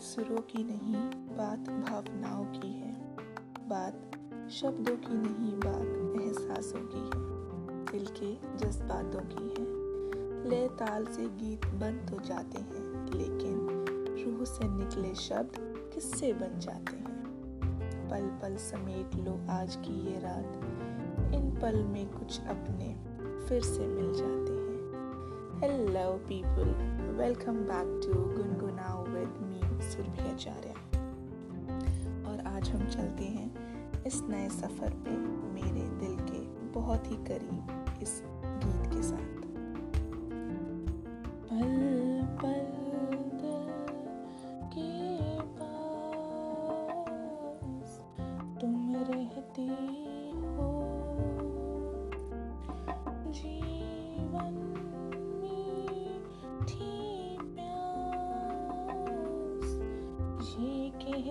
सुरों की नहीं, बात भावनाओं की है। बात शब्दों की नहीं, बात एहसासों की है। दिल के जज्बातों की है। ले ताल से गीत बन तो जाते हैं, लेकिन रूह से निकले शब्द किससे बन जाते हैं? पल पल समेट लो आज की ये रात। इन पल में कुछ अपने फिर से मिल जाते हैं। Hello people welcome back to Gungunao Acharya और आज हम चलते हैं इस नए सफ़र पे मेरे दिल के बहुत ही करीब इस गीत के साथ। पल पल के पास तुम रहती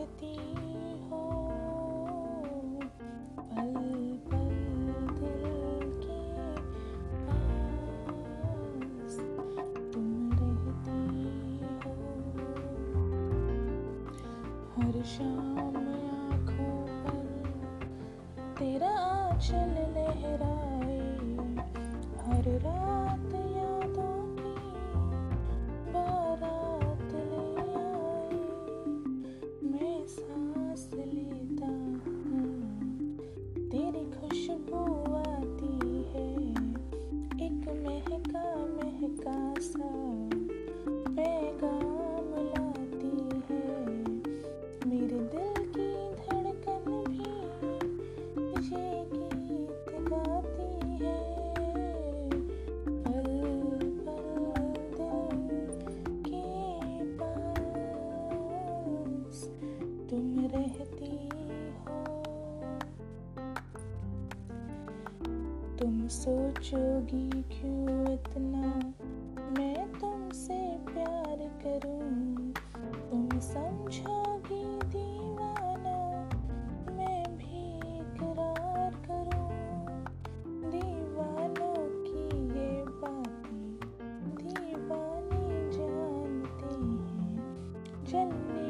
कहती हो। पल पल दिल के पास तुम रहती हो। हर शाम आँखों पर तेरा आंचल silly तुम सोचोगी क्यों इतना? मैं तुमसे प्यार करूँ? तुम समझोगी दीवाना? मैं भी करार करूँ? दीवानों की ये बातें, दीवाने जानते हैं। जन्ने